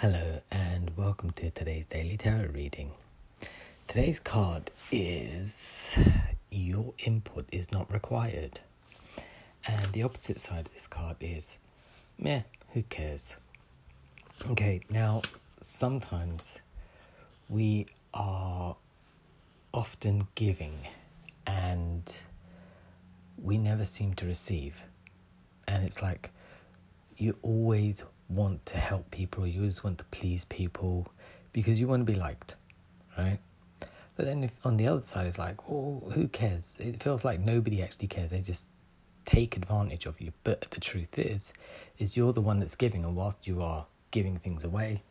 Hello, and welcome to today's daily tarot reading. Today's card is Your input is not required. And the opposite side of this card is Meh, who cares? Okay, now sometimes we are often giving and we never seem to receive. And it's like you always want to help people you always want to please people because you want to be liked, right? But then if on the other side it's like, well, who cares? It feels like nobody actually cares. They just take advantage of you. But the truth is, is you're the one that's giving, and whilst you are giving things away,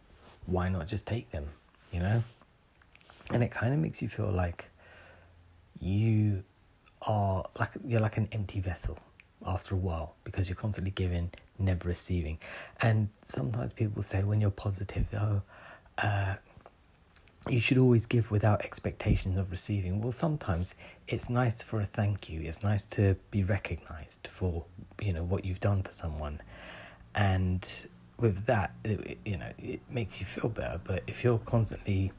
why not just take them? You know? And it kind of makes you feel like you are like you're like an empty vessel after a while because you're constantly giving, never receiving. And sometimes people say when you're positive, oh, uh, you should always give without expectations of receiving. Well, sometimes it's nice for a thank you. It's nice to be recognized for you know what you've done for someone, and with that, it, you know, it makes you feel better. But if you're constantly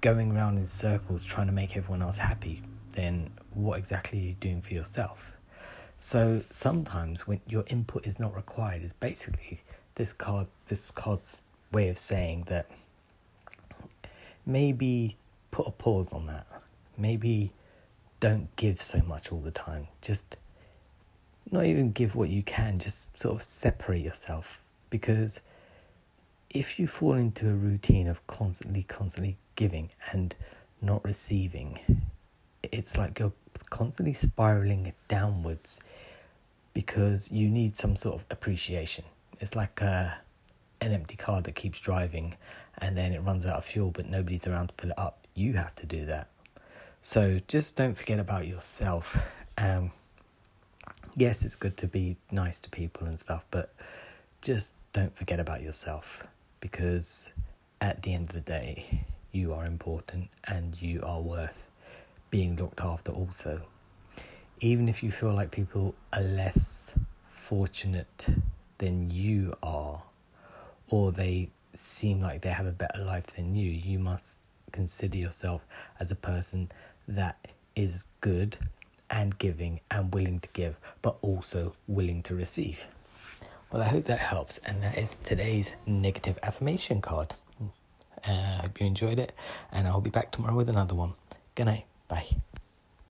going around in circles trying to make everyone else happy, then what exactly are you doing for yourself? So sometimes when your input is not required is basically this card this card's way of saying that maybe put a pause on that. Maybe don't give so much all the time. Just not even give what you can, just sort of separate yourself because if you fall into a routine of constantly constantly giving and not receiving it's like you're constantly spiraling downwards because you need some sort of appreciation. It's like a, an empty car that keeps driving and then it runs out of fuel, but nobody's around to fill it up. You have to do that. So just don't forget about yourself. Um, yes, it's good to be nice to people and stuff, but just don't forget about yourself because at the end of the day, you are important and you are worth being looked after also. Even if you feel like people are less fortunate than you are, or they seem like they have a better life than you, you must consider yourself as a person that is good and giving and willing to give, but also willing to receive. Well, I hope that helps, and that is today's negative affirmation card. I uh, hope you enjoyed it, and I'll be back tomorrow with another one. Good night. Bye.